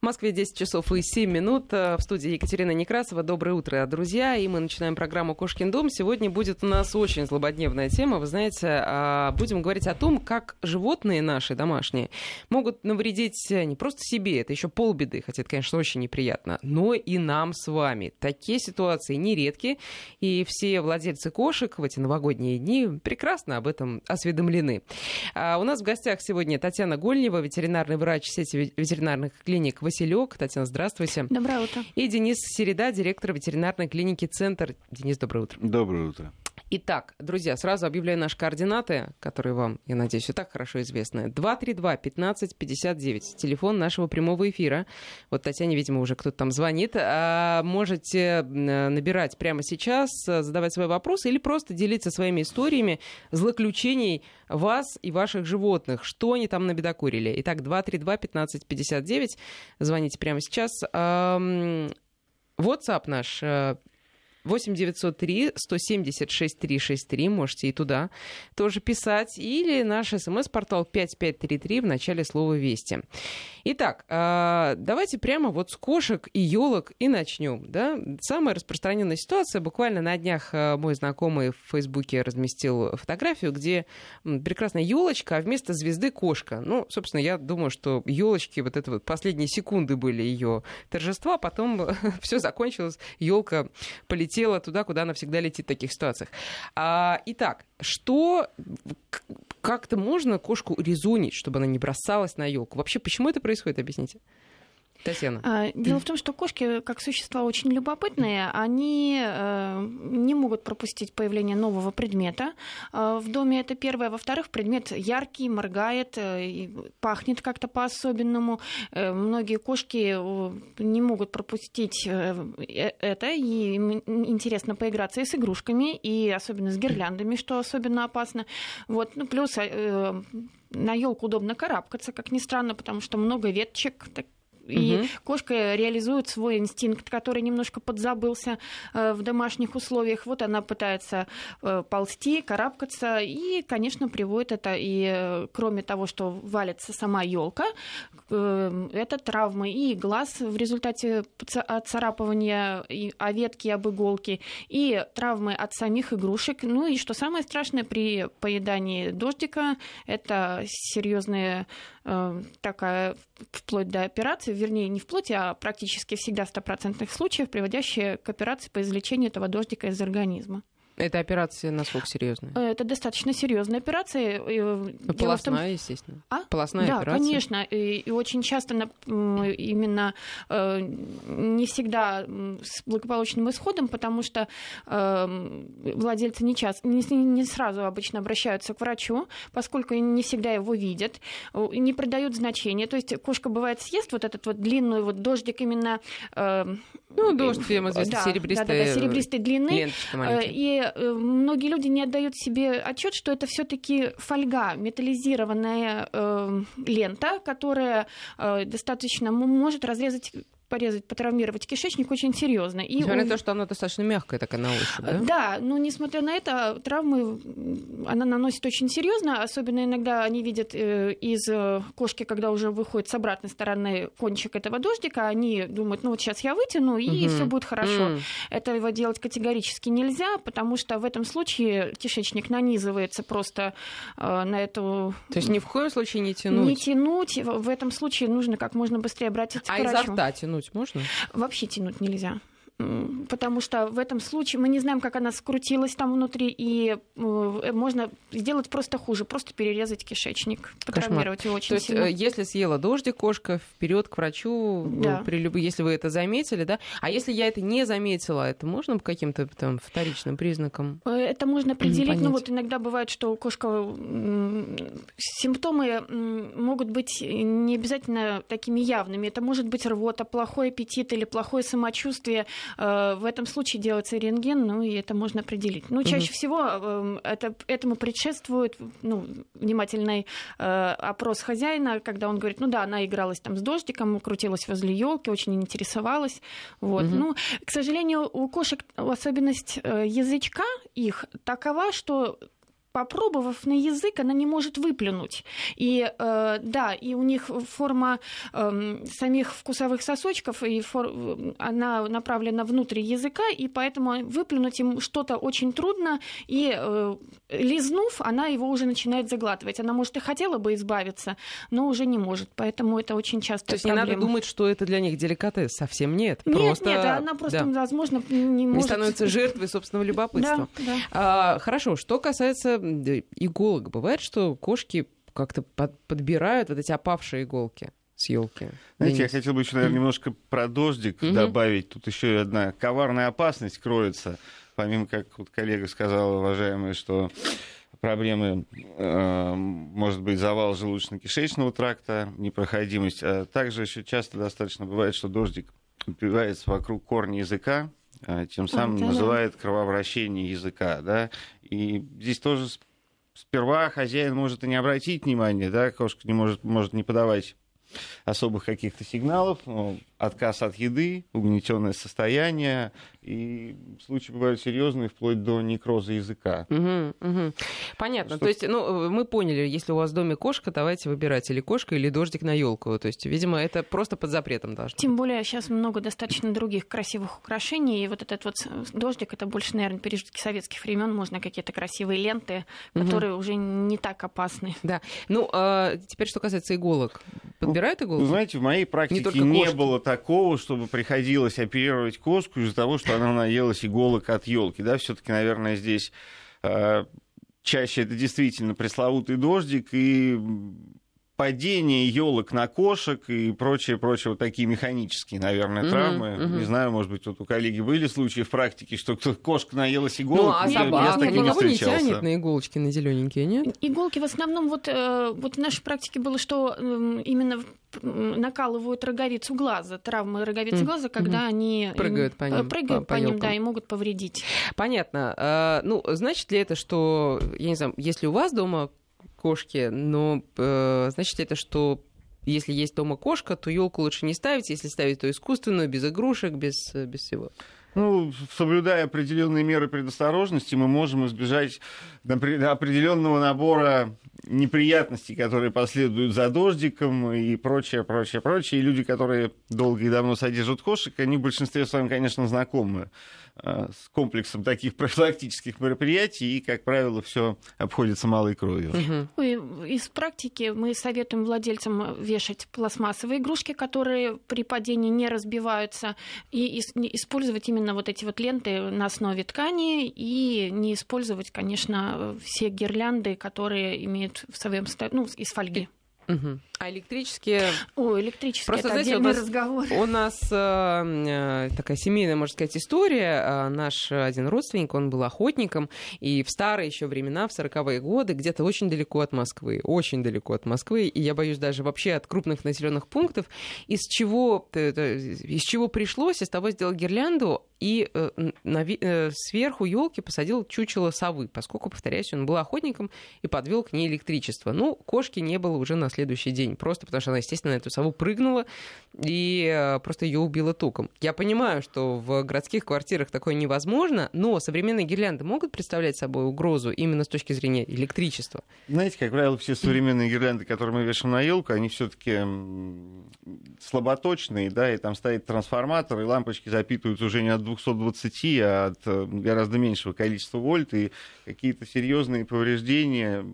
В Москве 10 часов и 7 минут. В студии Екатерина Некрасова. Доброе утро, друзья. И мы начинаем программу «Кошкин дом». Сегодня будет у нас очень злободневная тема. Вы знаете, а, будем говорить о том, как животные наши домашние могут навредить не просто себе, это еще полбеды, хотя это, конечно, очень неприятно, но и нам с вами. Такие ситуации нередки, и все владельцы кошек в эти новогодние дни прекрасно об этом осведомлены. А у нас в гостях сегодня Татьяна Гольнева, ветеринарный врач сети ветеринарных клиник Василек. Татьяна, здравствуйте. Доброе утро. И Денис Середа, директор ветеринарной клиники «Центр». Денис, доброе утро. Доброе утро. Итак, друзья, сразу объявляю наши координаты, которые вам, я надеюсь, и так хорошо известны. 232-1559, телефон нашего прямого эфира. Вот Татьяне, видимо, уже кто-то там звонит. А можете набирать прямо сейчас, задавать свои вопросы или просто делиться своими историями злоключений вас и ваших животных. Что они там набедокурили? Итак, 232-1559, звоните прямо сейчас. WhatsApp наш 8 903 176 363. Можете и туда тоже писать. Или наш смс-портал 5533 в начале слова «Вести». Итак, а, давайте прямо вот с кошек и елок и начнем. Да? Самая распространенная ситуация. Буквально на днях а, мой знакомый в Фейсбуке разместил фотографию, где прекрасная елочка, а вместо звезды кошка. Ну, собственно, я думаю, что елочки, вот это вот последние секунды были ее торжества, потом все закончилось, елка полетела туда, куда она всегда летит в таких ситуациях. А, итак, что как-то можно кошку резонить, чтобы она не бросалась на елку? Вообще, почему это происходит, объясните? Татьяна. А, дело в том, что кошки, как существа очень любопытные, они э, не могут пропустить появление нового предмета. Э, в доме это первое. Во-вторых, предмет яркий, моргает, э, пахнет как-то по-особенному. Многие кошки не могут пропустить это, и им интересно поиграться и с игрушками, и особенно с гирляндами, что особенно опасно. Вот. Ну, плюс на елку удобно карабкаться, как ни странно, потому что много веточек, и угу. кошка реализует свой инстинкт, который немножко подзабылся э, в домашних условиях. Вот она пытается э, ползти, карабкаться, и, конечно, приводит это и э, кроме того, что валится сама елка, это травмы и глаз в результате отцарапывания о ветки, об иголки, и травмы от самих игрушек. Ну и что самое страшное при поедании дождика, это серьезная такая вплоть до операции вернее, не в плоти, а практически всегда в стопроцентных случаях, приводящие к операции по извлечению этого дождика из организма. Эта операция насколько серьезная? Э, это достаточно серьезная операция. Ну, полостная, том... естественно. А? Полостная да, операция. конечно. И, и очень часто именно э, не всегда с благополучным исходом, потому что э, владельцы не, часто, не, не сразу обычно обращаются к врачу, поскольку не всегда его видят, не придают значения. То есть кошка бывает съест вот этот вот длинный вот дождик именно... Ну, дождь, всем известно, да, серебристый, да, да, да, серебристой длины. И Э, многие люди не отдают себе отчет, что это все-таки фольга, металлизированная э, лента, которая э, достаточно может разрезать порезать, потравмировать кишечник очень серьезно. И несмотря на то, что она достаточно мягкая такая на ощупь, да? Да, но несмотря на это, травмы она наносит очень серьезно, особенно иногда они видят э, из э, кошки, когда уже выходит с обратной стороны кончик этого дождика, они думают, ну вот сейчас я вытяну, и угу. все будет хорошо. Угу. Этого делать категорически нельзя, потому что в этом случае кишечник нанизывается просто э, на эту... То есть ни в коем случае не тянуть? Не тянуть. В этом случае нужно как можно быстрее обратиться а к врачу. А изо рта тянуть? Тянуть можно? Вообще тянуть нельзя потому что в этом случае мы не знаем, как она скрутилась там внутри, и э, можно сделать просто хуже, просто перерезать кишечник, потравмировать его очень То есть, сильно. Э, если съела дождик кошка, вперед к врачу, э, да. при люб... если вы это заметили, да? А если я это не заметила, это можно по каким-то там вторичным признакам? Это можно определить. Понять. Ну вот иногда бывает, что кошка симптомы могут быть не обязательно такими явными. Это может быть рвота, плохой аппетит или плохое самочувствие Э, в этом случае делается рентген, ну и это можно определить. Ну, чаще угу. всего эм, это, этому предшествует ну, внимательный э, опрос хозяина, когда он говорит, ну да, она игралась там с дождиком, крутилась возле елки, очень интересовалась. Вот. Угу. Ну, к сожалению, у кошек особенность э, язычка их такова, что попробовав на язык, она не может выплюнуть. И э, да, и у них форма э, самих вкусовых сосочков, и фор... она направлена внутрь языка, и поэтому выплюнуть им что-то очень трудно, и э, лизнув, она его уже начинает заглатывать. Она, может, и хотела бы избавиться, но уже не может, поэтому это очень часто. То есть проблема. не надо думать, что это для них деликатес, совсем нет. Нет, просто... нет, она просто, да. возможно, не может... Не становится жертвой собственного любопытства. Да, да. А, хорошо, что касается иголок, бывает, что кошки как-то под, подбирают вот эти опавшие иголки с елки. Знаете, я хотел бы еще, наверное, немножко про дождик mm-hmm. добавить. Тут еще одна коварная опасность кроется. Помимо, как вот коллега сказал, уважаемый, что проблемы, э, может быть, завал желудочно-кишечного тракта, непроходимость. А также еще часто достаточно бывает, что дождик убивается вокруг корня языка, тем самым да, называет да. кровообращение языка. Да? И здесь тоже сперва хозяин может и не обратить внимания, да, кошка не может, может не подавать особых каких-то сигналов, ну, отказ от еды, угнетенное состояние, и случаи бывают серьезные, вплоть до некроза языка. Угу, угу. Понятно. Что... То есть, ну, мы поняли, если у вас в доме кошка, давайте выбирать или кошка, или дождик на елку. То есть, видимо, это просто под запретом должно. Тем более сейчас много достаточно других красивых украшений, и вот этот вот дождик, это больше, наверное, пережитки советских времен, можно какие-то красивые ленты, которые угу. уже не так опасны. Да. Ну, а теперь что касается иголок. Подбирают иголки? Вы знаете, в моей практике не, не было такого, чтобы приходилось оперировать кошку из-за того, что она наелась иголок от елки. Да, все-таки, наверное, здесь э, чаще это действительно пресловутый дождик и падение елок на кошек и прочее, прочее, вот такие механические, наверное, mm-hmm, травмы. Mm-hmm. Не знаю, может быть, вот у коллеги были случаи в практике, что кто кошка наелась иголок. Ну, а собака я, я никого не, не тянет на иголочки, на зелененькие, нет? Иголки в основном, вот, э, вот в нашей практике было, что эм, именно накалывают роговицу глаза, травмы роговицы mm-hmm. глаза, когда mm-hmm. они прыгают по ним, прыгают по, по ним, да, и могут повредить. Понятно. А, ну, значит ли это, что, я не знаю, если у вас дома кошки, но э, значит это, что если есть дома кошка, то елку лучше не ставить, если ставить, то искусственную, без игрушек, без, без всего. Ну, соблюдая определенные меры предосторожности, мы можем избежать определенного набора неприятностей, которые последуют за дождиком и прочее, прочее, прочее. И люди, которые долго и давно содержат кошек, они в большинстве своем, конечно, знакомы Э, с комплексом таких профилактических мероприятий, и, как правило, все обходится малой кровью. Угу. Из практики мы советуем владельцам вешать пластмассовые игрушки, которые при падении не разбиваются, и использовать именно вот эти вот ленты на основе ткани, и не использовать, конечно, все гирлянды, которые имеют в своем ну, из фольги. Угу. А электрические... О, электрические, Просто, это знаете, у нас, разговор. У нас э, э, такая семейная, можно сказать, история. Э, наш один родственник, он был охотником, и в старые еще времена, в 40-е годы, где-то очень далеко от Москвы, очень далеко от Москвы, и я боюсь даже вообще от крупных населенных пунктов, из чего, из чего пришлось, из того сделал гирлянду, и э, э, сверху елки посадил чучело совы, поскольку, повторяюсь, он был охотником и подвел к ней электричество. Ну, кошки не было уже на следующий день день, просто потому что она, естественно, на эту сову прыгнула и э, просто ее убила током. Я понимаю, что в городских квартирах такое невозможно, но современные гирлянды могут представлять собой угрозу именно с точки зрения электричества. Знаете, как правило, все современные гирлянды, которые мы вешаем на елку, они все-таки слаботочные, да, и там стоит трансформатор, и лампочки запитываются уже не от 220, а от э, гораздо меньшего количества вольт, и какие-то серьезные повреждения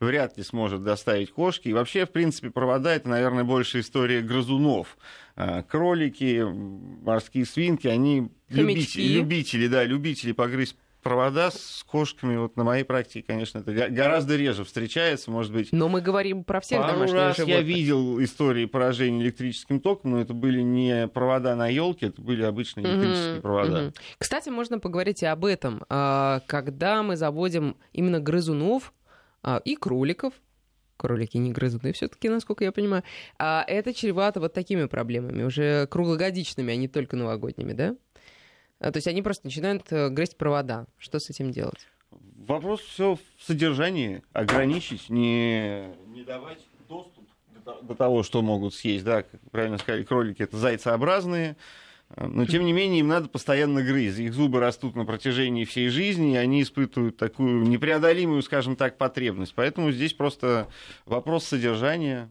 вряд ли сможет доставить кошки. И вообще, в принципе, провода это, наверное, больше история грызунов. А, кролики, морские свинки, они любители, любители, да, любители погрызть провода с кошками, вот на моей практике, конечно, это гораздо реже встречается, может быть. Но мы говорим про всех Пару домашних раз животных. я видел истории поражения электрическим током, но это были не провода на елке, это были обычные электрические угу, провода. Угу. Кстати, можно поговорить и об этом. А, когда мы заводим именно грызунов, а, и кроликов, кролики не грызуны все-таки, насколько я понимаю, а это чревато вот такими проблемами, уже круглогодичными, а не только новогодними, да? А, то есть они просто начинают э, грызть провода. Что с этим делать? Вопрос все в содержании. Ограничить, не, не давать доступ до, того, что могут съесть. Да, как правильно сказали, кролики это зайцеобразные Но, тем не менее, им надо постоянно грызть. Их зубы растут на протяжении всей жизни, и они испытывают такую непреодолимую, скажем так, потребность. Поэтому здесь просто вопрос содержания.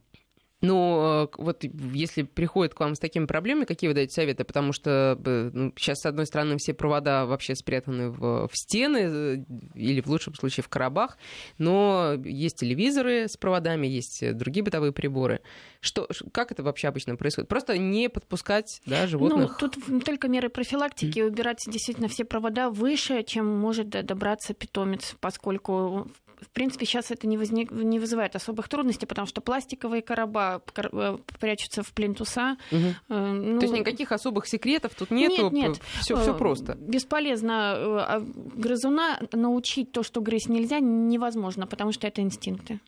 Ну, э, вот если приходят к вам с такими проблемами, какие вы даете советы? Потому что ну, сейчас, с одной стороны, все провода вообще спрятаны в, в стены э, или, в лучшем случае, в коробах, но есть телевизоры с проводами, есть другие бытовые приборы. Что, как это вообще обычно происходит? Просто не подпускать да, животных? Ну, тут только меры профилактики, убирать действительно все провода выше, чем может добраться питомец, поскольку в принципе, сейчас это не, возник, не вызывает особых трудностей, потому что пластиковые короба э, прячутся в плинтуса. Угу. Ну, То есть никаких особых секретов тут нету? Нет, нет. Все, все просто. Бесполезно а грызуна научить то, что грызть нельзя, невозможно, потому что это инстинкты.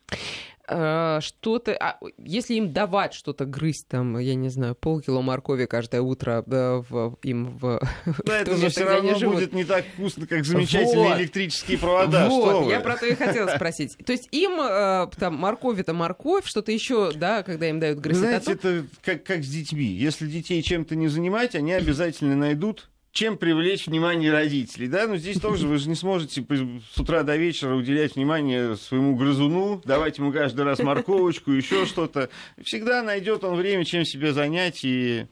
Э, что-то, а если им давать что-то грызть, там, я не знаю, полкило моркови каждое утро э, в, им в... Да, это же все равно будет не так вкусно, как замечательные вот. электрические провода. Вот, я про то и хотела спросить. То есть им э, там морковь это морковь, что-то еще, да, когда им дают грызть. Знаете, это как, как с детьми. Если детей чем-то не занимать, они обязательно найдут чем привлечь внимание родителей, да? Но здесь тоже вы же не сможете с утра до вечера уделять внимание своему грызуну, давать ему каждый раз морковочку, еще что-то. Всегда найдет он время, чем себе занять, и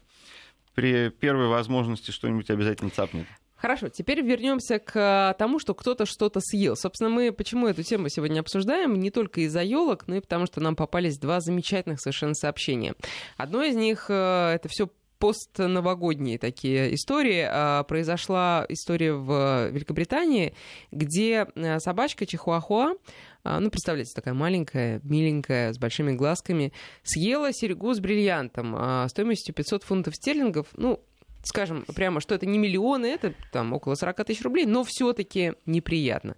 при первой возможности что-нибудь обязательно цапнет. Хорошо, теперь вернемся к тому, что кто-то что-то съел. Собственно, мы почему эту тему сегодня обсуждаем? Не только из-за елок, но и потому, что нам попались два замечательных совершенно сообщения. Одно из них э, это все постновогодние такие истории. А, произошла история в Великобритании, где э, собачка Чихуахуа, а, ну, представляете, такая маленькая, миленькая, с большими глазками, съела серьгу с бриллиантом а, стоимостью 500 фунтов стерлингов. Ну, скажем прямо, что это не миллионы, это там около 40 тысяч рублей, но все-таки неприятно.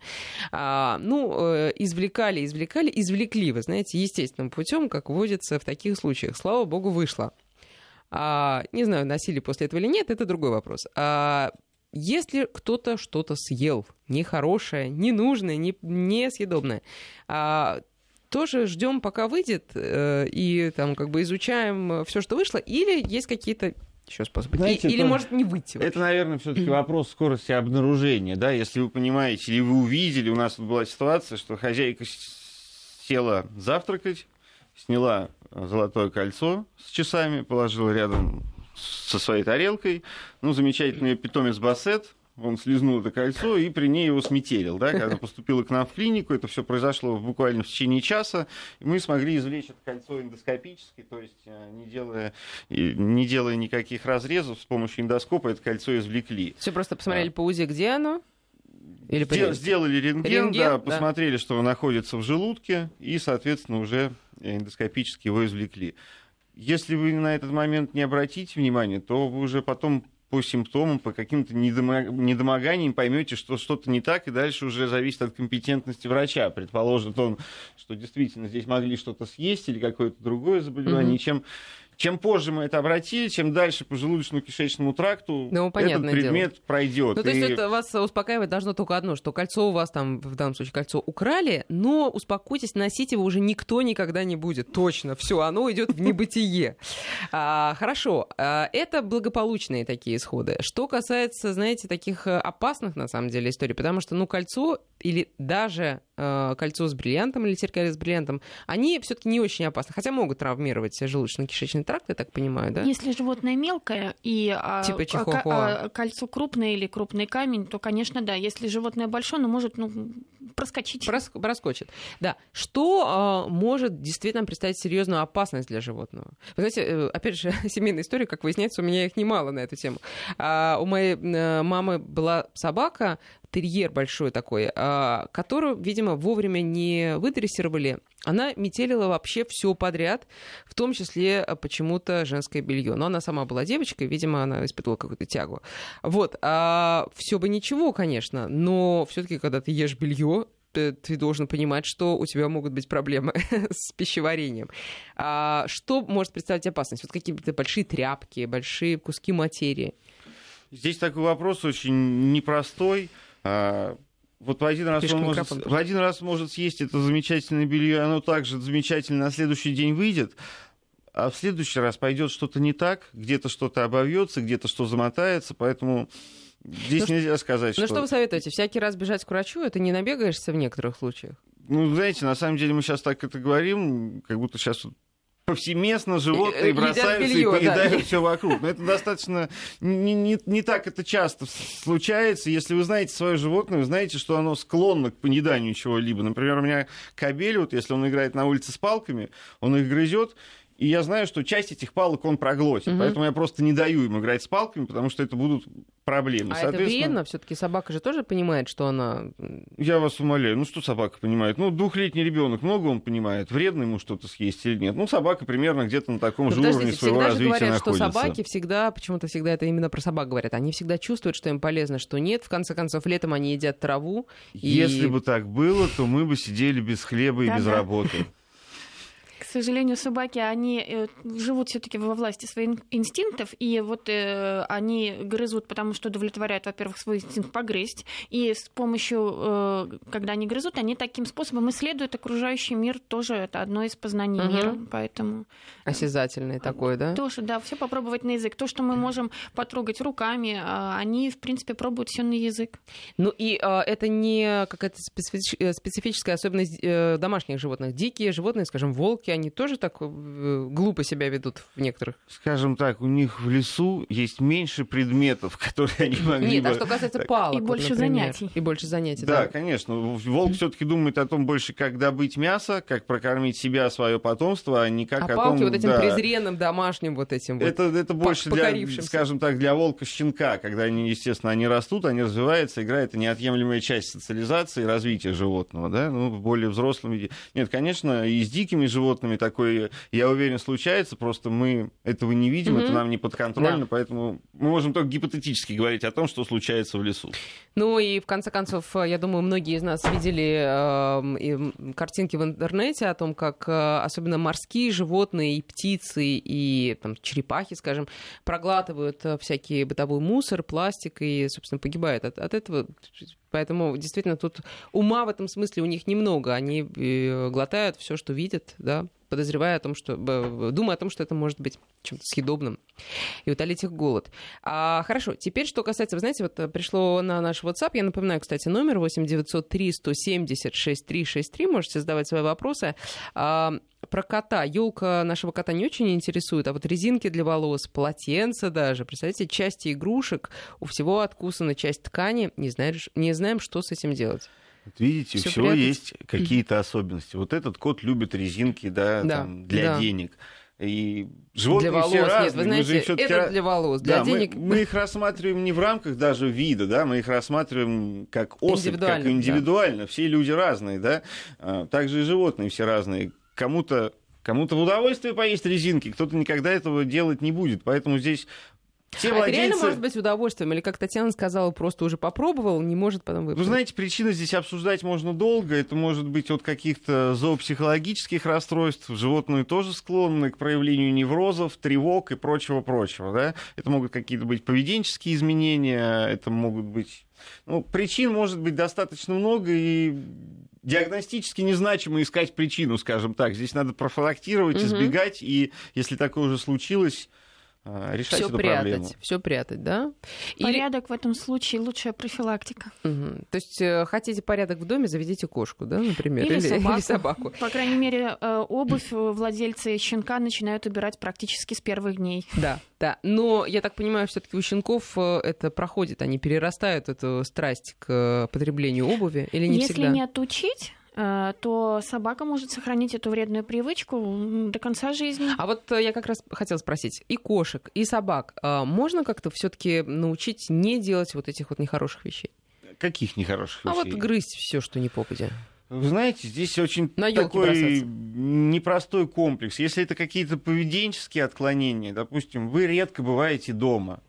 А, ну, э, извлекали, извлекали, извлекли, вы знаете, естественным путем, как водится в таких случаях. Слава богу, вышло. А, не знаю, носили после этого или нет, это другой вопрос. А, если кто-то что-то съел, нехорошее, ненужное, не, несъедобное, а, тоже ждем, пока выйдет, э, и там как бы изучаем все, что вышло, или есть какие-то еще способы. Знаете, или может не выйти. Вообще. Это, наверное, все-таки вопрос скорости обнаружения. Да? Если вы понимаете, или вы увидели, у нас тут была ситуация, что хозяйка села завтракать, сняла золотое кольцо с часами, положила рядом со своей тарелкой. Ну, замечательный питомец Бассет, он слезнул это кольцо и при ней его сметерил. Да? Когда поступила к нам в клинику, это все произошло буквально в течение часа, и мы смогли извлечь это кольцо эндоскопически, то есть э, не делая, не делая никаких разрезов, с помощью эндоскопа это кольцо извлекли. Все просто посмотрели а. по УЗИ, где оно? Или Сдел, сделали рентген, рентген да, да, посмотрели, что находится в желудке, и, соответственно, уже эндоскопически его извлекли. Если вы на этот момент не обратите внимания, то вы уже потом по симптомам, по каким-то недомоганиям поймете, что что-то не так, и дальше уже зависит от компетентности врача. Предположит он, что действительно здесь могли что-то съесть или какое-то другое заболевание, mm-hmm. чем чем позже мы это обратили, чем дальше по желудочно-кишечному тракту ну, этот предмет дело. пройдет. Ну, то есть и... это вас успокаивать должно только одно, что кольцо у вас там, в данном случае, кольцо украли, но успокойтесь, носить его уже никто никогда не будет. Точно, все, оно идет в небытие. А, хорошо, а, это благополучные такие исходы. Что касается, знаете, таких э, опасных, на самом деле, историй, потому что, ну, кольцо или даже кольцо с бриллиантом или серьга с бриллиантом, они все-таки не очень опасны, хотя могут травмировать желудочно-кишечный тракт, я так понимаю, да? Если животное мелкое и а, типа а, а, кольцо крупное или крупный камень, то, конечно, да. Если животное большое, оно может ну, проскочить. Прос, проскочит. Да. Что э, может действительно представить серьезную опасность для животного? Вы знаете, э, опять же, семейная история, как выясняется, у меня их немало на эту тему. А, у моей э, мамы была собака, терьер большой такой, а, которую, видимо, вовремя не выдрессировали. Она метелила вообще все подряд, в том числе а, почему-то женское белье. Но она сама была девочкой, видимо, она испытывала какую-то тягу. Вот. А все бы ничего, конечно, но все-таки, когда ты ешь белье, ты, должен понимать, что у тебя могут быть проблемы с пищеварением. А что может представлять опасность? Вот какие-то большие тряпки, большие куски материи. Здесь такой вопрос очень непростой. А, вот в один, раз он может, в один раз может съесть это замечательное белье, оно также замечательно на следующий день выйдет. а в следующий раз пойдет что-то не так, где-то что-то обовьется, где-то что замотается, поэтому здесь ну, нельзя сказать, ну, что... Ну что вы советуете? Всякий раз бежать к врачу, это не набегаешься в некоторых случаях? Ну, знаете, на самом деле мы сейчас так это говорим, как будто сейчас повсеместно животные э, бросаются белье, и поедают да. все вокруг. Но это достаточно не, не, не так это часто случается. Если вы знаете свое животное, вы знаете, что оно склонно к поеданию чего-либо. Например, у меня кобель, вот если он играет на улице с палками, он их грызет, и я знаю, что часть этих палок он проглотит. Угу. Поэтому я просто не даю им играть с палками, потому что это будут проблемы. А это вредно? Все-таки собака же тоже понимает, что она... Я вас умоляю. Ну, что собака понимает? Ну, двухлетний ребенок, много он понимает, вредно ему что-то съесть или нет. Ну, собака примерно где-то на таком ну, же уровне своего всегда развития же говорят, находится. что собаки всегда, почему-то всегда это именно про собак говорят, они всегда чувствуют, что им полезно, что нет. В конце концов, летом они едят траву. Если и... бы так было, то мы бы сидели без хлеба и без работы сожалению, собаки, они э, живут все-таки во власти своих инстинктов, и вот э, они грызут, потому что удовлетворяют, во-первых, свой инстинкт погрызть, и с помощью, э, когда они грызут, они таким способом исследуют окружающий мир, тоже это одно из познаний угу. мира, поэтому... Осязательный такой, да? Тоже, да, все попробовать на язык. То, что мы можем потрогать руками, а, они, в принципе, пробуют все на язык. Ну и а, это не какая-то специфическая особенность домашних животных. Дикие животные, скажем, волки, они тоже так э, глупо себя ведут в некоторых? Скажем так, у них в лесу есть меньше предметов, которые они могли Нет, бы... а что касается палок, И больше например. занятий. И больше занятий, да. Да, конечно. Волк все таки думает о том больше, как добыть мясо, как прокормить себя, свое потомство, а не как а о палки том... вот этим да, презренным домашним вот этим вот Это, это больше для, скажем так, для волка-щенка, когда они, естественно, они растут, они развиваются, игра — это неотъемлемая часть социализации и развития животного, да, ну, в более взрослом виде. Нет, конечно, и с дикими животными животными такое, я уверен, случается, просто мы этого не видим, mm-hmm. это нам не подконтрольно, да. поэтому мы можем только гипотетически говорить о том, что случается в лесу. Ну и в конце концов, я думаю, многие из нас видели э, картинки в интернете о том, как э, особенно морские животные и птицы и там, черепахи, скажем, проглатывают э, всякий бытовой мусор, пластик и, собственно, погибают от, от этого. Поэтому действительно тут ума в этом смысле у них немного. Они э, глотают все, что видят, да, подозревая о том, что, думая о том, что это может быть чем-то съедобным и утолить их голод. А, хорошо, теперь что касается, вы знаете, вот э, пришло на наш WhatsApp, я напоминаю, кстати, номер 8 903 170 6363, можете задавать свои вопросы. А, про кота. Елка нашего кота не очень интересует, а вот резинки для волос, полотенца даже. Представляете, части игрушек, у всего откусана часть ткани, не, знаешь, не знаем, что с этим делать. Вот видите, у всего прятать. есть какие-то особенности. Вот этот кот любит резинки да, да, там, для да. денег. И животные для все волос, разные. Нет, вы знаете, это для волос, для да, денег. Мы, мы их рассматриваем не в рамках даже вида, да, мы их рассматриваем как особь, как индивидуально. Да. Все люди разные, да. А, также и животные все разные. Кому-то Кому-то в удовольствие поесть резинки, кто-то никогда этого делать не будет. Поэтому здесь все а владельцы... это реально может быть удовольствием? Или, как Татьяна сказала, просто уже попробовал, не может потом выпить? Вы знаете, причины здесь обсуждать можно долго. Это может быть от каких-то зоопсихологических расстройств. Животные тоже склонны к проявлению неврозов, тревог и прочего-прочего. Да? Это могут какие-то быть поведенческие изменения, это могут быть... Ну, причин может быть достаточно много, и диагностически незначимо искать причину, скажем так. Здесь надо профилактировать, угу. избегать, и если такое уже случилось решать все эту прятать, проблему. Все прятать, да? Порядок Или... в этом случае лучшая профилактика. Угу. То есть э, хотите порядок в доме, заведите кошку, да, например, или, или, собаку. или собаку. По крайней мере, э, обувь владельцы щенка начинают убирать практически с первых дней. Да, да. Но я так понимаю, все-таки у щенков э, это проходит, они перерастают эту страсть к потреблению обуви, или не Если всегда? не отучить, Э, то собака может сохранить эту вредную привычку до конца жизни. А вот э, я как раз хотела спросить, и кошек, и собак э, можно как-то все-таки научить не делать вот этих вот нехороших вещей? Каких нехороших вещей? А вот грызть все, что не попадя. Вы знаете, здесь очень На такой бросаться. непростой комплекс. Если это какие-то поведенческие отклонения, допустим, вы редко бываете дома,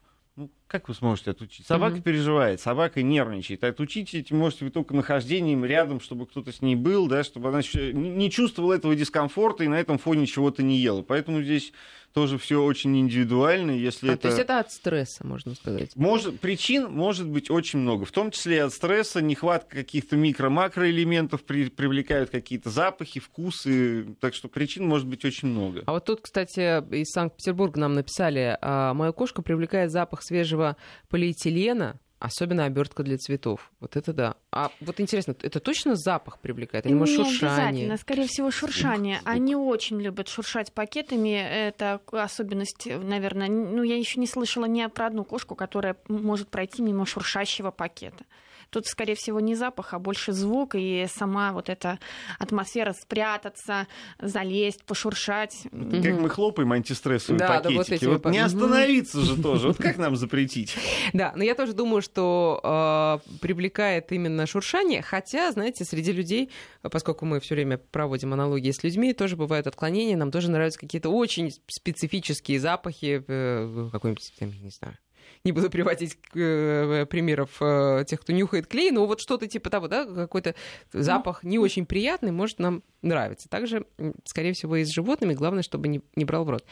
как вы сможете отучить? Собака mm-hmm. переживает, собака нервничает. А отучить можете вы только нахождением рядом, чтобы кто-то с ней был, да, чтобы она не чувствовала этого дискомфорта и на этом фоне чего-то не ела. Поэтому здесь тоже все очень индивидуально. Если а, это... То есть это от стресса, можно сказать? Может, причин может быть очень много, в том числе и от стресса, нехватка каких-то микро-макроэлементов при, привлекают какие-то запахи, вкусы, так что причин может быть очень много. А вот тут, кстати, из Санкт-Петербурга нам написали, а, моя кошка привлекает запах свежего полиэтилена, Особенно обертка для цветов. Вот это да. А вот интересно, это точно запах привлекает? Или, может, Не шуршание? обязательно. Скорее всего, шуршание. Звук, звук. Они очень любят шуршать пакетами. Это особенность, наверное... Ну, я еще не слышала ни про одну кошку, которая может пройти мимо шуршащего пакета. Тут, скорее всего, не запах, а больше звук и сама вот эта атмосфера спрятаться, залезть, пошуршать. Как мы хлопаем антистрессовые Да, да, вот пакетики. эти вот вот. не остановиться же тоже. Вот как нам запретить? Да, но я тоже думаю, что э, привлекает именно шуршание, хотя, знаете, среди людей, поскольку мы все время проводим аналогии с людьми, тоже бывают отклонения, нам тоже нравятся какие-то очень специфические запахи, э, какой-нибудь, не знаю, не буду приводить э, примеров э, тех, кто нюхает клей, но вот что-то типа того, да, какой-то запах не очень приятный может нам нравиться. Также, скорее всего, и с животными, главное, чтобы не, не брал в рот.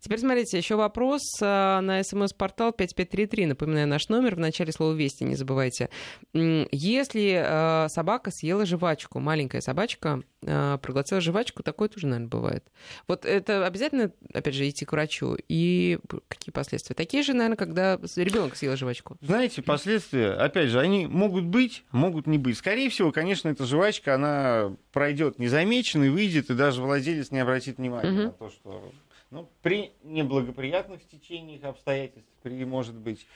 Теперь смотрите, еще вопрос э, на смс-портал 5533, напоминаю наш номер, в начале слова «Вести», не забывайте. Если собака съела жвачку, маленькая собачка проглотила жвачку, такое тоже, наверное, бывает. Вот это обязательно, опять же, идти к врачу? И какие последствия? Такие же, наверное, когда ребенок съел жвачку. Знаете, последствия, опять же, они могут быть, могут не быть. Скорее всего, конечно, эта жвачка, она пройдет незамеченной, выйдет, и даже владелец не обратит внимания Мгм. на то, что ну, при неблагоприятных стечениях обстоятельств, при, может быть,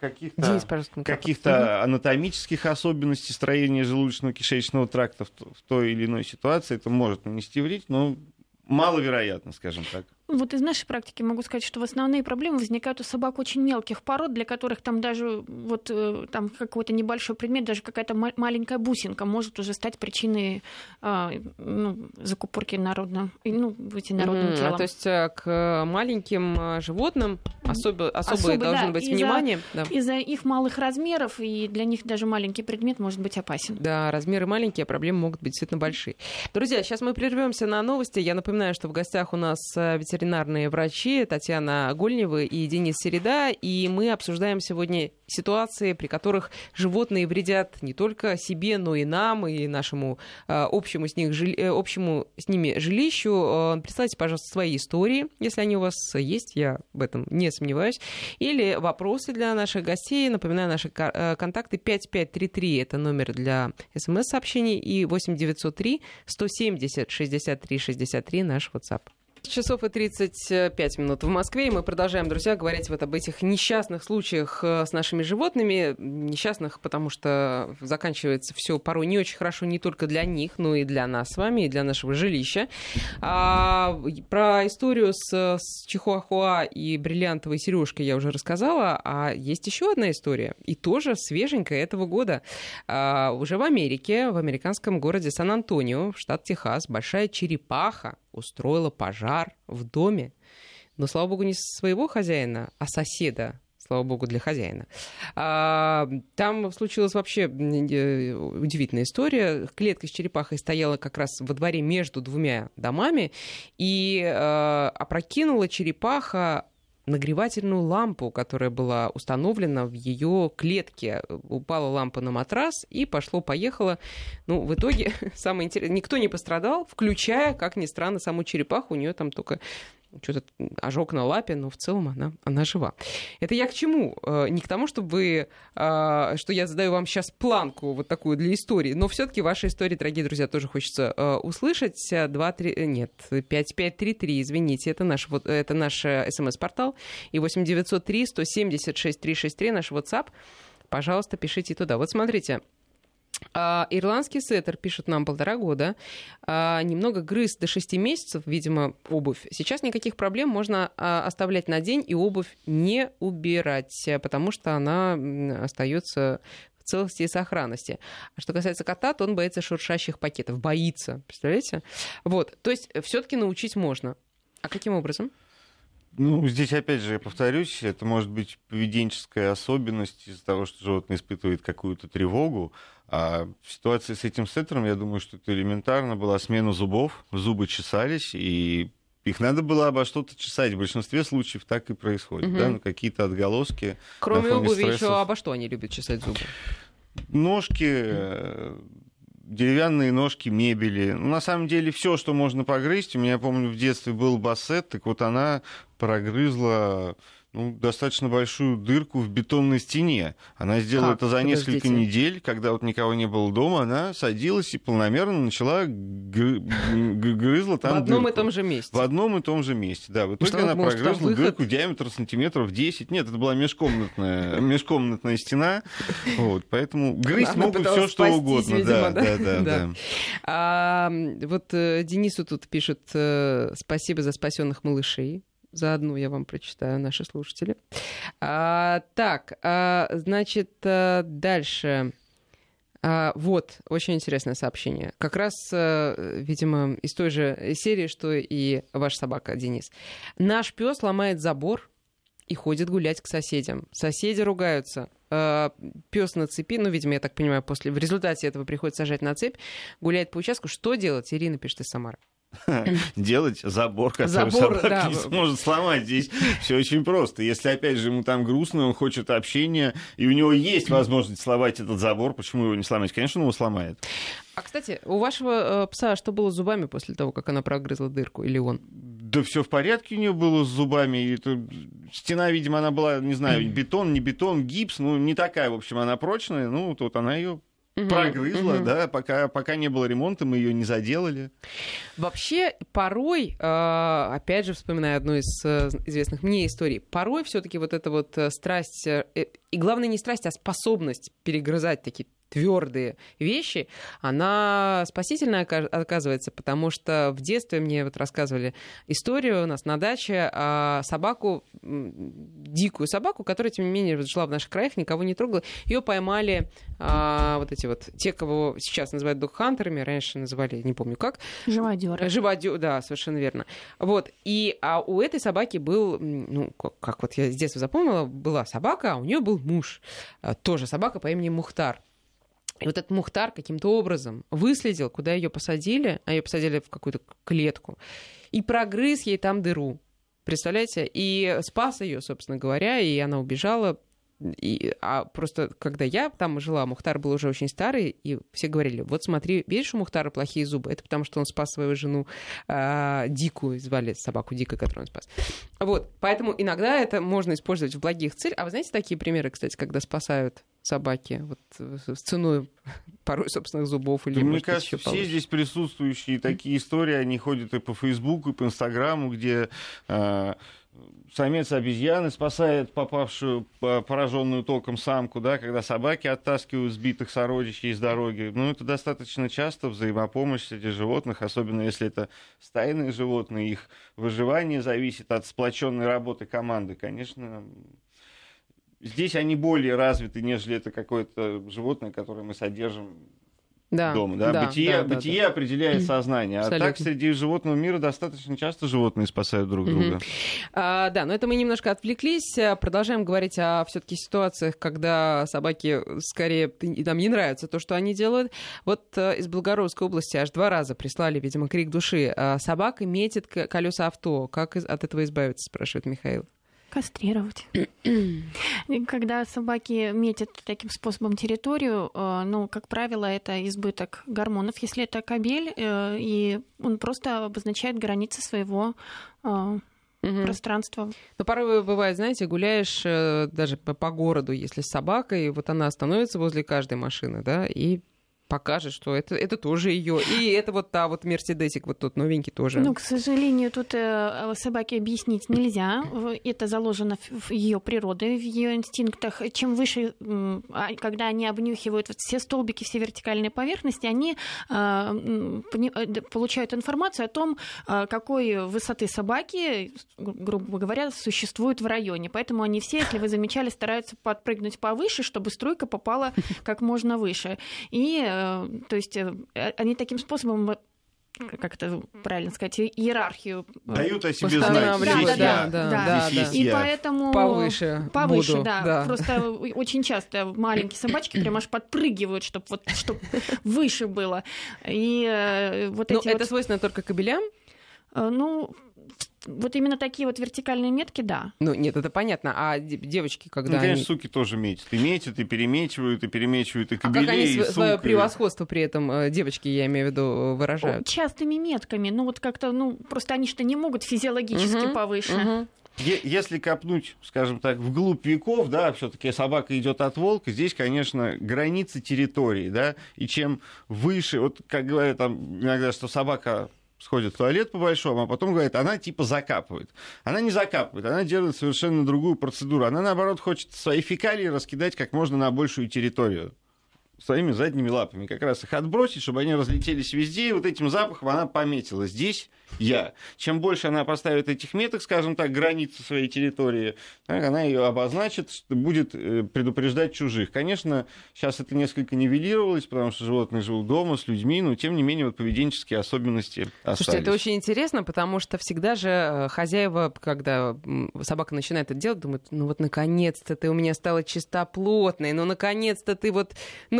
каких-то микрофон. каких-то анатомических особенностей строения желудочно-кишечного тракта в той или иной ситуации, это может нанести вред, но маловероятно, скажем так. Вот из нашей практики могу сказать, что в основные проблемы возникают у собак очень мелких пород, для которых там даже вот э, там какой-то небольшой предмет, даже какая-то ма- маленькая бусинка может уже стать причиной а, ну, закупорки народно, и, ну, быть народным Мгм. телом. А, то есть э, к маленьким э, животным особо, особое Особо, должно да, быть из-за- внимание. Да. Из-за их малых размеров, и для них даже маленький предмет может быть опасен. Да, размеры маленькие, а проблемы могут быть действительно большие. Друзья, сейчас мы прервемся на новости. Я напоминаю, что в гостях у нас э, ветеринарные врачи Татьяна Гольнева и Денис Середа, и мы обсуждаем сегодня ситуации, при которых животные вредят не только себе, но и нам, и нашему э, общему с, них э, общему с ними жилищу. Э, Присылайте, пожалуйста, свои истории, если они у вас есть, я в этом не сомневаюсь, или вопросы для наших гостей. Напоминаю, наши контакты 5533 это номер для смс-сообщений и 8903 170 63 63 наш WhatsApp. Часов и 35 минут в Москве, и мы продолжаем, друзья, говорить вот об этих несчастных случаях э, с нашими животными. Несчастных, потому что заканчивается все порой не очень хорошо не только для них, но и для нас с вами, и для нашего жилища. А, про историю с, с Чихуахуа и бриллиантовой сережкой я уже рассказала, а есть еще одна история, и тоже свеженькая этого года. А, уже в Америке, в американском городе Сан-Антонио, штат Техас, большая черепаха устроила пожар в доме. Но, слава богу, не своего хозяина, а соседа. Слава богу, для хозяина. А, там случилась вообще э, удивительная история. Клетка с черепахой стояла как раз во дворе между двумя домами, и э, опрокинула черепаха нагревательную лампу, которая была установлена в ее клетке. Упала лампа на матрас и пошло-поехало. Ну, в итоге, самое интересное, никто не пострадал, включая, как ни странно, саму черепаху. У нее там только что-то ожог на лапе, но в целом она, она жива. Это я к чему? Э, Не к тому, чтобы вы, э, что я задаю вам сейчас планку вот такую для истории, но все-таки ваши истории, дорогие друзья, тоже хочется э, услышать. 2, 3, нет, 5533, извините, это наш, вот, это наш смс-портал. И 8903 176 363 наш WhatsApp. Пожалуйста, пишите туда. Вот смотрите, Ирландский сеттер, пишет нам полтора года, а, немного грыз до 6 месяцев, видимо, обувь. Сейчас никаких проблем, можно а, оставлять на день и обувь не убирать, потому что она остается в целости и сохранности. А что касается кота, то он боится шуршащих пакетов, боится, представляете? Вот, то есть все-таки научить можно. А каким образом? Ну, здесь, опять же, я повторюсь, это может быть поведенческая особенность из-за того, что животное испытывает какую-то тревогу. А в ситуации с этим сеттером, я думаю, что это элементарно была смена зубов, зубы чесались, и их надо было обо что-то чесать. В большинстве случаев так и происходит, Мгм. да, ну, какие-то отголоски. Кроме обуви, стрессов. еще обо что они любят чесать зубы? Ножки, деревянные ножки мебели. Ну, на самом деле, все, что можно погрызть. У меня, помню, в детстве был бассет, так вот она прогрызла ну, достаточно большую дырку в бетонной стене. Она сделала Как? это за несколько Подождите. недель, когда вот никого не было дома, она садилась и полномерно начала гры- грызла там в одном и том же месте. В одном и том же месте, да. В итоге что, она может, прогрызла выход? дырку диаметром сантиметров 10. Нет, это была межкомнатная, межкомнатная стена. Вот, поэтому грызть Она могут все, что угодно. видимо, да, да? да, да. А, вот э, Денису тут пишут э, спасибо за спасенных малышей. Заодно я вам прочитаю, наши слушатели. А, так, а, значит, э, дальше. А, вот, очень интересное сообщение. Как раз, э, видимо, из той же серии, что и ваша собака, Денис. Наш пес ломает забор и ходит гулять к соседям. Соседи ругаются. Пес на цепи, ну, видимо, я так понимаю, после в результате этого приходит сажать на цепь, гуляет по участку. Что делать? Ирина пишет из Самары. Делать забор, который Забор, собака да. не сможет сломать. Здесь все очень просто. Если, опять же, ему там грустно, он хочет общения, и у него есть возможность сломать этот забор, почему его не сломать? Конечно, он его сломает. А, кстати, у вашего э, пса что было с зубами после того, как она прогрызла дырку? Или он? Да все в порядке у нее было с зубами. Это... Стена, видимо, она была, не знаю, бетон, не бетон, гипс, ну, не такая, в общем, она прочная. Ну, тут она ее Мгм, прогрызла, мгм. да, пока, пока не было ремонта, мы ее не заделали. Вообще, порой, э, опять же, вспоминая одну из э, известных мне историй, порой все-таки вот эта вот э, страсть, и главное не страсть, а способность перегрызать такие твердые вещи, она спасительная ока- оказывается, потому что в детстве мне вот рассказывали историю у нас на даче а собаку, дикую собаку, которая, тем не менее, жила в наших краях, никого не трогала. Ее поймали а, вот эти вот, те, кого сейчас называют догхантерами, раньше называли, не помню как, Живодеры. Живодю, да, совершенно верно. Вот. И а у этой собаки был, ну, как, как вот я с детства запомнила, была собака, а у нее был муж. А, Тоже собака по имени Мухтар. И вот этот Мухтар каким-то образом выследил, куда ее посадили, а ее посадили в какую-то клетку, и прогрыз ей там дыру. Представляете? И спас ее, собственно говоря, и она убежала. И, а просто когда я там жила, Мухтар был уже очень старый, и все говорили, вот смотри, видишь, у Мухтара плохие зубы, это потому что он спас свою жену а, Дикую, звали собаку Дика, которую он спас. Вот, поэтому иногда это можно использовать в благих целях. А вы знаете такие примеры, кстати, когда спасают собаки вот, с ценой порой собственных зубов или, Да, мне кажется, все получше? здесь присутствующие такие истории, они ходят и по Фейсбуку, и по Инстаграму, где э, самец обезьяны спасает попавшую, по- пораженную током самку, да, когда собаки оттаскивают сбитых сородичей из дороги. Ну, это достаточно часто взаимопомощь среди животных, особенно если это стайные животные, их выживание зависит от сплоченной работы команды. Конечно, здесь они более развиты, нежели это какое-то животное, которое мы содержим да, дома. Да? бытие да, да, бытие да. определяет сознание. А Абсолютно. так среди животного мира достаточно часто животные спасают друг друга. А, да, но это мы немножко отвлеклись. А, Продолжаем говорить о все-таки ситуациях, когда собаки скорее нам не нравится то, что они делают. Вот э, из Белгородской области аж два раза прислали, видимо, крик души. А, Собака метит колеса авто. Как от этого избавиться, спрашивает Михаил. Кастрировать. Когда собаки метят таким способом территорию, э, ну, как правило, это избыток гормонов. Если это кобель, э, и он просто обозначает границы своего э, Мгм. пространства. Но порой бывает, знаете, гуляешь э, даже по, по городу, если с собакой, вот она остановится возле каждой машины, да, и покажет, что это, это тоже ее. И это вот та вот Мерседесик, вот тот новенький тоже. Ну, к сожалению, тут э, собаке объяснить нельзя. Это заложено в ее природе, в ее инстинктах. Чем выше, а, когда они обнюхивают вот все столбики, все вертикальные поверхности, они э, э, получают информацию о том, э, какой высоты собаки, гру- грубо говоря, существует в районе. Поэтому они все, если вы замечали, стараются подпрыгнуть повыше, чтобы струйка попала как можно выше. И, э, то есть, э, они таким способом э, как это правильно сказать, иерархию. э, Дают о себе знать. Восстанавливают, Здесь да, я. да, да, да, Здесь да. И поэтому... Повыше. Повыше, буду, да. Просто очень часто маленькие собачки прям аж подпрыгивают, чтобы вот, чтоб выше было. И э, вот Ну, эти это вот... свойственно только кобелям? Ну, вот именно такие вот вертикальные метки, да. Ну, нет, это понятно. А девочки, когда Ну, конечно, они... суки тоже метят. И метят, и перемечивают, и перемечивают, и кобелей, А как они и свое превосходство при этом, э, девочки, я имею в виду, выражают? Частыми метками. Ну, вот как-то, ну, просто они что не могут физиологически угу, повыше. Угу. Если копнуть, скажем так, вглубь веков, да, все-таки собака идет от волка, здесь, конечно, границы территории, да, и чем выше, вот как говорят там иногда, что собака сходит в туалет по-большому, а потом говорит, она типа закапывает. Она не закапывает, она делает совершенно другую процедуру. Она, наоборот, хочет свои фекалии раскидать как можно на большую территорию своими задними лапами, как раз их отбросить, чтобы они разлетелись везде, и вот этим запахом она пометила. Здесь я. Чем больше она поставит этих меток, скажем так, границы своей территории, так, она ее обозначит, будет э, предупреждать чужих. Конечно, сейчас это несколько нивелировалось, потому что животные живут дома с людьми, но тем не менее вот поведенческие особенности остались. Слушайте, это очень интересно, потому что всегда же э, хозяева, когда собака начинает это делать, думают, ну вот наконец-то ты у меня стала чистоплотной, ну наконец-то ты вот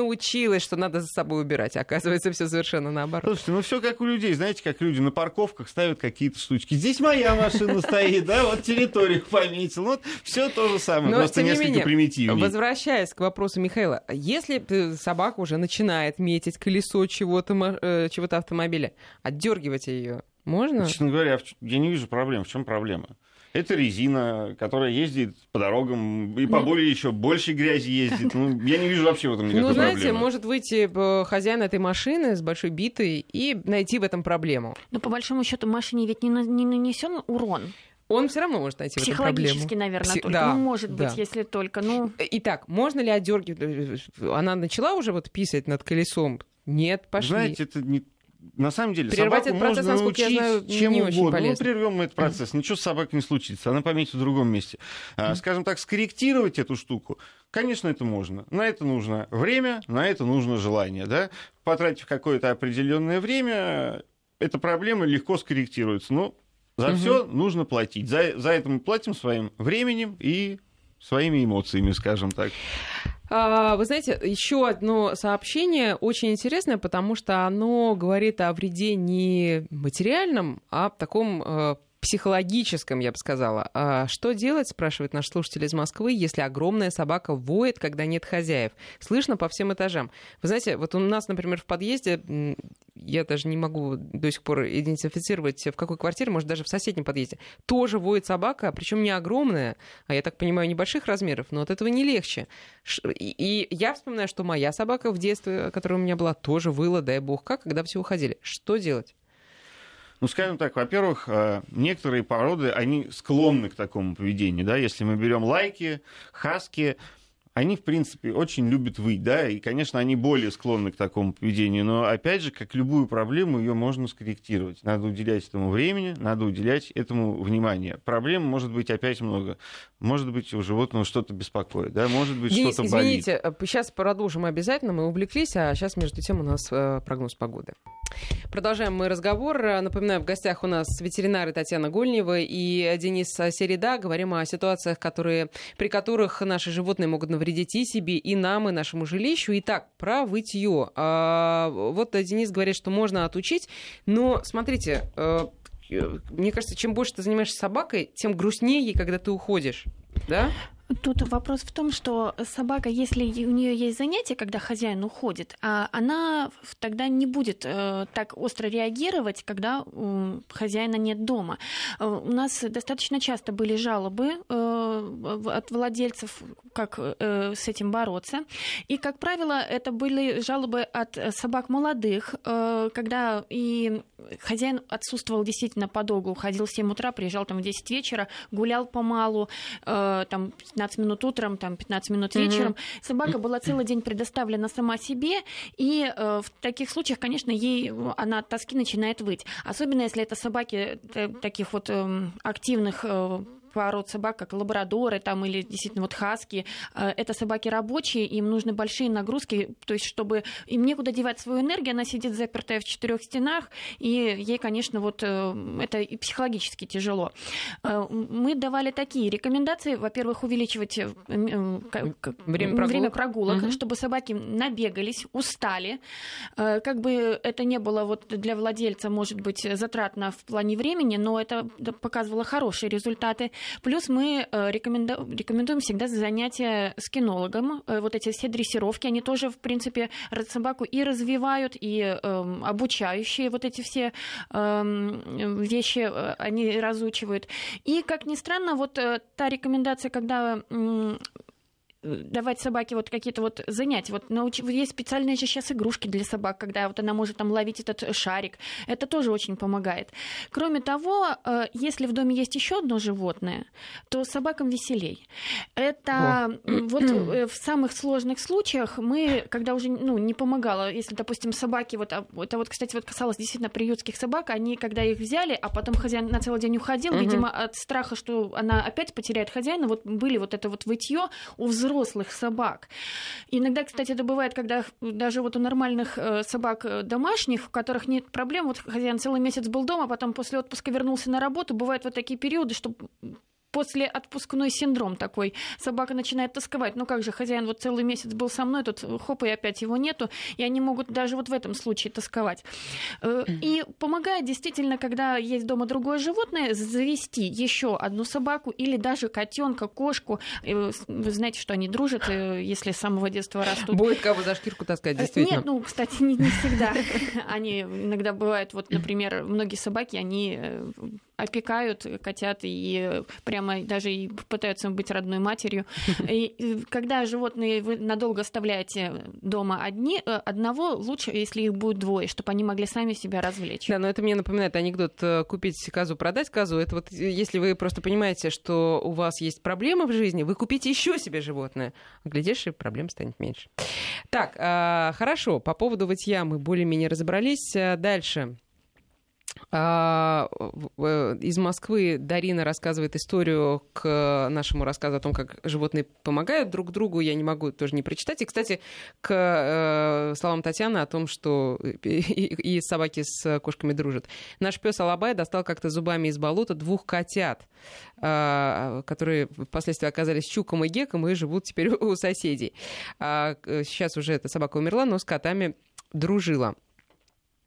научилась, что надо за собой убирать. Оказывается, все совершенно наоборот. Слушайте, ну все как у людей, знаете, как люди на парковках ставят какие-то штучки. Здесь моя машина стоит, да, вот территорию пометил. Вот все то же самое, Но, просто несколько менее, примитивнее. Возвращаясь к вопросу Михаила, если собака уже начинает метить колесо чего-то, э, чего-то автомобиля, отдергивать ее можно? Честно говоря, я не вижу проблем. В чем проблема? Это резина, которая ездит по дорогам и по ну, более еще большей грязи ездит. Ну, я не вижу вообще в этом никакой Ну, знаете, проблемы. может выйти э, хозяин этой машины с большой битой и найти в этом проблему. Но по большому счету машине ведь не, не нанесен урон. Он все равно может найти в этом проблему. Психологически, наверное, Пси... только. Да, ну, может да. быть, если только. Ну... Итак, можно ли отдергивать? Она начала уже вот писать над колесом? Нет, пошли. Знаете, это не на самом деле Прервать собаку этот процесс, можно научить я знаю, чем не угодно. Очень ну, прервем мы этот процесс, ничего с собакой не случится, она пометит в другом месте. А, скажем так, скорректировать эту штуку, конечно, это можно. На это нужно время, на это нужно желание. Да? Потратив какое-то определенное время, эта проблема легко скорректируется. Но за угу. все нужно платить. За, за это мы платим своим временем и своими эмоциями, скажем так. А, вы знаете, еще одно сообщение очень интересное, потому что оно говорит о вреде не материальном, а таком э, психологическом, я бы сказала. А что делать, спрашивает наш слушатель из Москвы, если огромная собака воет, когда нет хозяев? Слышно по всем этажам. Вы знаете, вот у нас, например, в подъезде, я даже не могу до сих пор идентифицировать, в какой квартире, может, даже в соседнем подъезде, тоже воет собака, причем не огромная, а я так понимаю, небольших размеров, но от этого не легче. И я вспоминаю, что моя собака в детстве, которая у меня была, тоже выла, дай бог как, когда все уходили. Что делать? Ну, скажем так, во-первых, э, некоторые породы, они склонны к такому поведению, да, если мы берем лайки, хаски, они, в принципе, очень любят выть, да, и, конечно, они более склонны к такому поведению, но, опять же, как любую проблему, ее можно скорректировать. Надо уделять этому времени, надо уделять этому внимание. Проблем может быть опять много. Может быть, у животного что-то беспокоит, да, может быть, Денис, что-то болит. извините, сейчас продолжим обязательно, мы увлеклись, а сейчас, между тем, у нас э, прогноз погоды. Продолжаем мы разговор. Напоминаю, в гостях у нас ветеринары Татьяна Гольнева и Денис Середа. Говорим о ситуациях, которые, при которых наши животные могут навредить и себе, и нам, и нашему жилищу. Итак, про вытье. А, вот Денис говорит, что можно отучить, но смотрите, э, мне кажется, чем больше ты занимаешься собакой, тем грустнее ей, когда ты уходишь. Да? Тут вопрос в том, что собака, если у нее есть занятие, когда хозяин уходит, а она тогда не будет э, так остро реагировать, когда хозяина нет дома. Э, у нас достаточно часто были жалобы э, от владельцев, как с этим бороться. И, как правило, это были жалобы от собак молодых, когда и хозяин отсутствовал действительно подолгу, уходил в 7 утра, приезжал там в 10 вечера, гулял помалу, там 15 минут утром, там 15 минут вечером. Mm-hmm. Собака была целый день предоставлена сама себе, и э, в таких случаях, конечно, ей она от тоски начинает выть. Особенно если это собаки э, таких вот э, активных э, пород собак, как лабрадоры там, или действительно вот хаски, это собаки рабочие, им нужны большие нагрузки, то есть чтобы им некуда девать свою энергию, она сидит запертая в четырех стенах, и ей, конечно, вот это и психологически тяжело. Мы давали такие рекомендации, во-первых, увеличивать время прогулок, время прогулок угу. чтобы собаки набегались, устали, как бы это не было вот для владельца, может быть, затратно в плане времени, но это показывало хорошие результаты. Плюс мы э, рекомендуем всегда занятия с кинологом. Э, вот эти все дрессировки, они тоже, в принципе, собаку и развивают, и э, обучающие вот эти все э, вещи э, они разучивают. И, как ни странно, вот та рекомендация, когда давать собаке вот какие-то вот занятия. Вот науч... есть специальные же сейчас игрушки для собак, когда вот она может там ловить этот шарик. Это тоже очень помогает. Кроме того, э, если в доме есть еще одно животное, то собакам веселей. Это вот э, в самых сложных случаях мы, когда уже ну, не помогало, если, допустим, собаки, вот, а, это вот, кстати, вот касалось действительно приютских собак, они, когда их взяли, а потом хозяин на целый день уходил, угу. видимо, от страха, что она опять потеряет хозяина, вот были вот это вот вытье у взрослых взрослых собак. Иногда, кстати, это бывает, когда даже вот у нормальных э, собак э, домашних, у которых нет проблем, вот хозяин целый месяц был дома, потом после отпуска вернулся на работу, бывают вот такие периоды, что после отпускной синдром такой. Собака начинает тосковать. Ну как же, хозяин вот целый месяц был со мной, тут хоп, и опять его нету. И они могут даже вот в этом случае тосковать. Э, и помогает действительно, когда есть дома другое животное, завести еще одну собаку или даже котенка, кошку. Вы знаете, что они дружат, э, если с самого детства растут. Будет кого за шкирку таскать, действительно. Нет, ну, кстати, не, не всегда. Они иногда бывают, вот, например, многие собаки, они э, опекают котят и прямо даже и пытаются быть родной матерью. И когда животные вы надолго оставляете дома одни, э, одного лучше, если их будет двое, чтобы они могли сами себя развлечь. Да, но это мне напоминает анекдот э, «купить казу, продать казу». Это вот э, если вы просто понимаете, что у вас есть проблемы в жизни, вы купите еще себе животное. Глядишь, и проблем станет меньше. Так, а, хорошо, по поводу вытья мы более-менее разобрались. Дальше. А, из Москвы Дарина рассказывает историю к нашему рассказу о том, как животные помогают друг другу. Я не могу тоже не прочитать. И, кстати, к э, словам Татьяны о том, что и собаки с кошками дружат. Наш пес Алабай достал как-то зубами из болота двух котят, а, которые впоследствии оказались чуком и геком и живут теперь у соседей. А, сейчас уже эта собака умерла, но с котами дружила.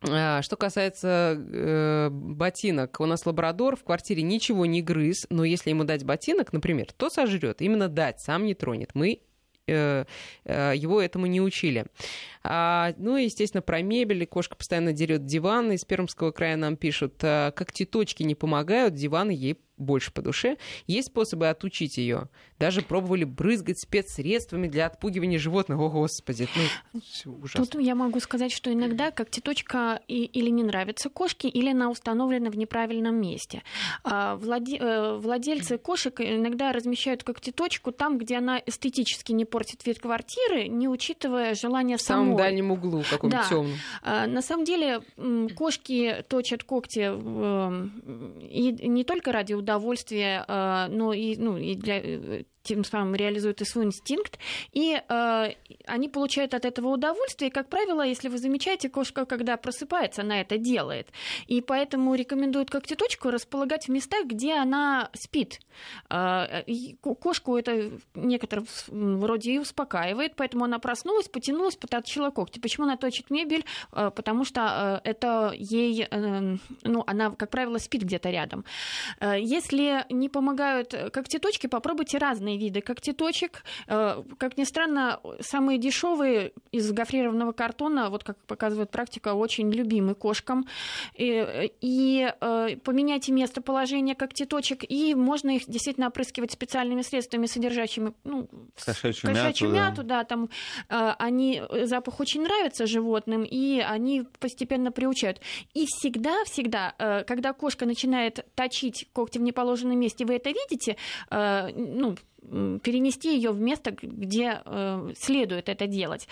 А, что касается э, ботинок, у нас лабрадор в квартире ничего не грыз, но если ему дать ботинок, например, то сожрет. Именно дать, сам не тронет. Мы э, э, его этому не учили. А, ну и, естественно, про мебель. Кошка постоянно дерет диван. Из Пермского края нам пишут, «А, как теточки не помогают, диваны ей больше по душе. Есть способы отучить ее. Даже пробовали брызгать спецсредствами для отпугивания животных. О, Господи, ну, ужасно. Тут я могу сказать, что иногда когтеточка и, или не нравится кошке, или она установлена в неправильном месте. А, владе, э, владельцы кошек иногда размещают когтеточку там, где она эстетически не портит вид квартиры, не учитывая желание в самой. В самом дальнем углу, каком да. темном. На самом деле кошки точат когти и не только ради удовольствия, удовольствие, э, но и, ну, и для э, тем самым реализуют и свой инстинкт, и э, они получают от этого удовольствие. И, как правило, если вы замечаете, кошка, когда просыпается, она это делает. И поэтому рекомендуют когтеточку располагать в местах, где она спит. Э, кошку это некоторым вроде и успокаивает, поэтому она проснулась, потянулась, поточила когти. Почему она точит мебель? Э, потому что э, это ей, э, ну, она, как правило, спит где-то рядом. Э, если не помогают когтеточки, попробуйте разные виды когтеточек. Э, как ни странно, самые дешевые из гофрированного картона, вот как показывает практика, очень любимы кошкам. И, и э, поменяйте местоположение когтеточек, и можно их действительно опрыскивать специальными средствами, содержащими ну, кошачью, кошачью мяту, мяту да. да, там э, они запах очень нравится животным, и они постепенно приучают. И всегда, всегда, когда кошка начинает точить когти в неположенном месте, вы это видите, ну, перенести ее в место, где следует это делать.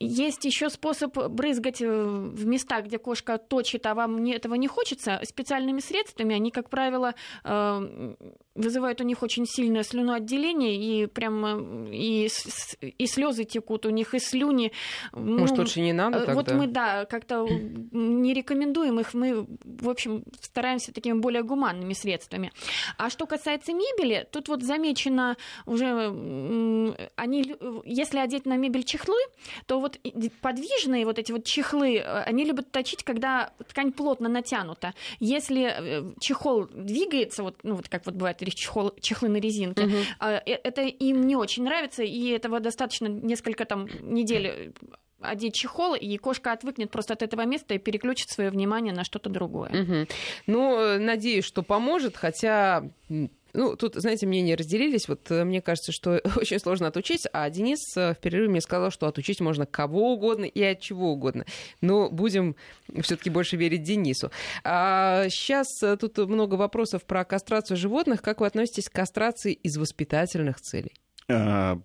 Есть еще способ брызгать в места, где кошка точит, а вам этого не хочется, специальными средствами. Они, как правило, вызывают у них очень сильное слюноотделение, и прям и, и слезы текут у них, и слюни. Может, ну, лучше не надо тогда? Вот мы, да, как-то не рекомендуем их, мы, в общем, стараемся такими более гуманными средствами. А что касается мебели, тут вот замечено уже, они, если одеть на мебель чехлы, то вот подвижные вот эти вот чехлы, они любят точить, когда ткань плотно натянута. Если э, чехол двигается, вот, ну вот как вот бывает чехол, чехлы на резинке, угу. это им не очень нравится, и этого достаточно несколько там недель одеть чехол, и кошка отвыкнет просто от этого места и переключит свое внимание на что-то другое. Угу. Ну, надеюсь, что поможет, хотя ну, тут, знаете, мнения разделились. Вот э, мне кажется, что очень сложно отучить, а Денис э, в перерыве мне сказал, что отучить можно кого угодно и от чего угодно. Но будем все-таки больше верить Денису. А сейчас э, тут много вопросов про кастрацию животных. Как вы относитесь к кастрации из воспитательных целей? А,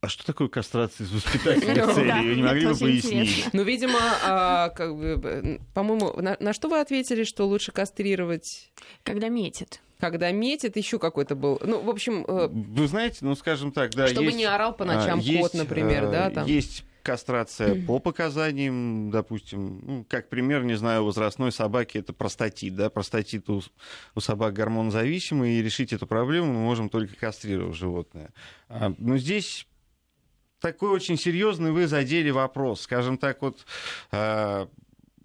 а что такое кастрация из воспитательных целей? Вы не могли бы пояснить? Ну, видимо, а, как бы, по-моему, на, на что вы ответили, что лучше кастрировать? Когда метит когда метит, еще какой-то был. Ну, в общем... Э, вы знаете, ну, скажем так, да, Чтобы есть, не орал по ночам есть, кот, например, э, да, там. Есть кастрация по показаниям, допустим, ну, как пример, не знаю, возрастной собаки это простатит, да, простатит у, у собак гормон зависимый, и решить эту проблему мы можем только кастрировав животное. А, но здесь такой очень серьезный вы задели вопрос. Скажем так, вот а,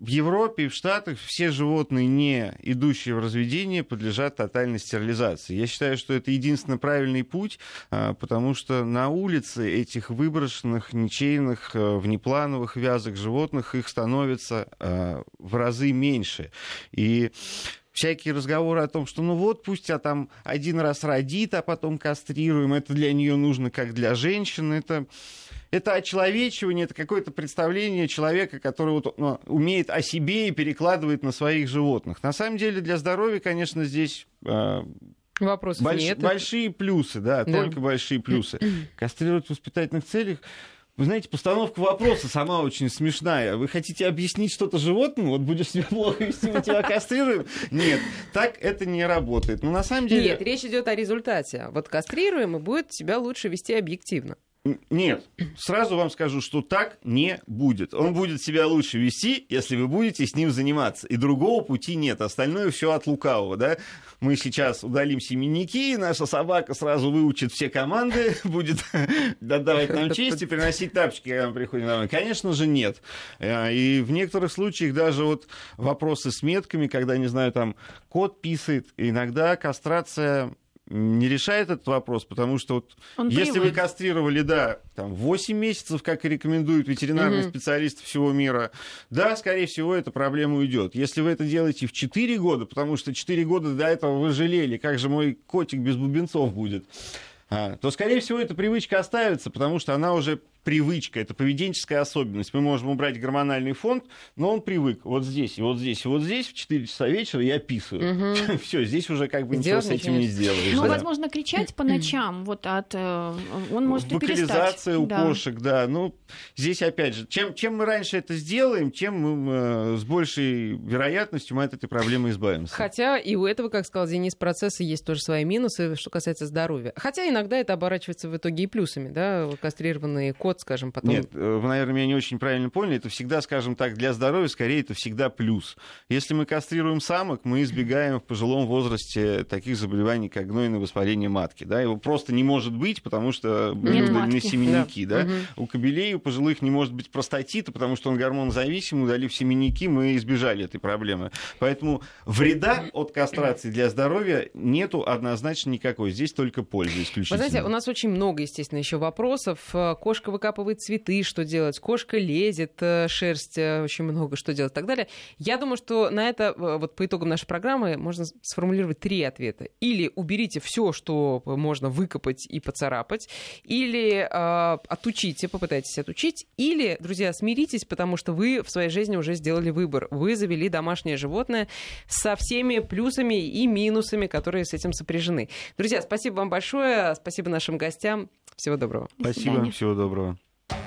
в Европе и в Штатах все животные, не идущие в разведение, подлежат тотальной стерилизации. Я считаю, что это единственно правильный путь, а, потому что на улице этих выброшенных, ничейных, а, внеплановых вязок животных их становится в разы меньше. И всякие разговоры о том, что ну вот пусть я там один раз родит, а потом кастрируем, это для нее нужно как для женщины, это это очеловечивание, это какое-то представление человека, который вот, ну, умеет о себе и перекладывает на своих животных. На самом деле для здоровья, конечно, здесь э, Вопросов больш, нет. Большие плюсы, да, да, только большие плюсы. Кастрировать в воспитательных целях вы знаете, постановка вопроса сама очень смешная. Вы хотите объяснить что-то животному? Вот будешь себя плохо вести, мы тебя кастрируем? Нет, так это не работает. Но на самом деле... Нет, речь идет о результате. Вот кастрируем и будет себя лучше вести объективно. Нет, сразу вам скажу, что так не будет. Он будет себя лучше вести, если вы будете с ним заниматься. И другого пути нет. Остальное все от лукавого. Да? Мы сейчас удалим семенники, наша собака сразу выучит все команды, будет отдавать нам честь и приносить тапочки, когда мы приходим домой. Конечно же, нет. Э, и в некоторых случаях даже вот вопросы с метками, когда, не знаю, там кот писает, иногда кастрация не решает этот вопрос, потому что вот если привык. вы кастрировали, да, там 8 месяцев, как и рекомендуют ветеринарные угу. специалисты всего мира, да, скорее всего, эта проблема уйдет. Если вы это делаете в 4 года, потому что 4 года до этого вы жалели, как же мой котик без бубенцов будет, а, то, скорее всего, эта привычка оставится, потому что она уже привычка, это поведенческая особенность. Мы можем убрать гормональный фонд, но он привык. Вот здесь, и вот здесь, и вот здесь в 4 часа вечера я писаю. Угу. Все, здесь уже как бы Сделать ничего с этим не сделаешь. Ну, да. возможно, кричать по ночам, вот от... Э, он может Вокализация у да. кошек, да. Ну, здесь, опять же, чем, чем мы раньше это сделаем, тем мы, э, с большей вероятностью мы от этой проблемы избавимся. Хотя и у этого, как сказал Денис, процесса есть тоже свои минусы, что касается здоровья. Хотя иногда это оборачивается в итоге и плюсами, да, кастрированные кошки год, скажем, потом... Нет, э, вы, наверное, меня не очень правильно поняли. Это всегда, скажем так, для здоровья, скорее, это всегда плюс. Если мы кастрируем самок, мы избегаем в пожилом возрасте таких заболеваний, как гнойное воспаление матки. Да? Его просто не может быть, потому что были удалены семенники. Да. Да? Угу. У кобелей, у пожилых не может быть простатита, потому что он гормонозависимый, удалив семенники, мы избежали этой проблемы. Поэтому вреда от кастрации для здоровья нету однозначно никакой. Здесь только польза исключительно. Вы знаете, у нас очень много, естественно, еще вопросов. Кошка выкапывает цветы, что делать, кошка лезет, э, шерсть, э, очень много что делать и так далее. Я думаю, что на это, вот по итогам нашей программы, можно сформулировать три ответа. Или уберите все, что можно выкопать и поцарапать, или э, отучите, попытайтесь отучить, или, друзья, смиритесь, потому что вы в своей жизни уже сделали выбор. Вы завели домашнее животное со всеми плюсами и минусами, которые с этим сопряжены. Друзья, спасибо вам большое, спасибо нашим гостям. Всего доброго. Спасибо, всего доброго.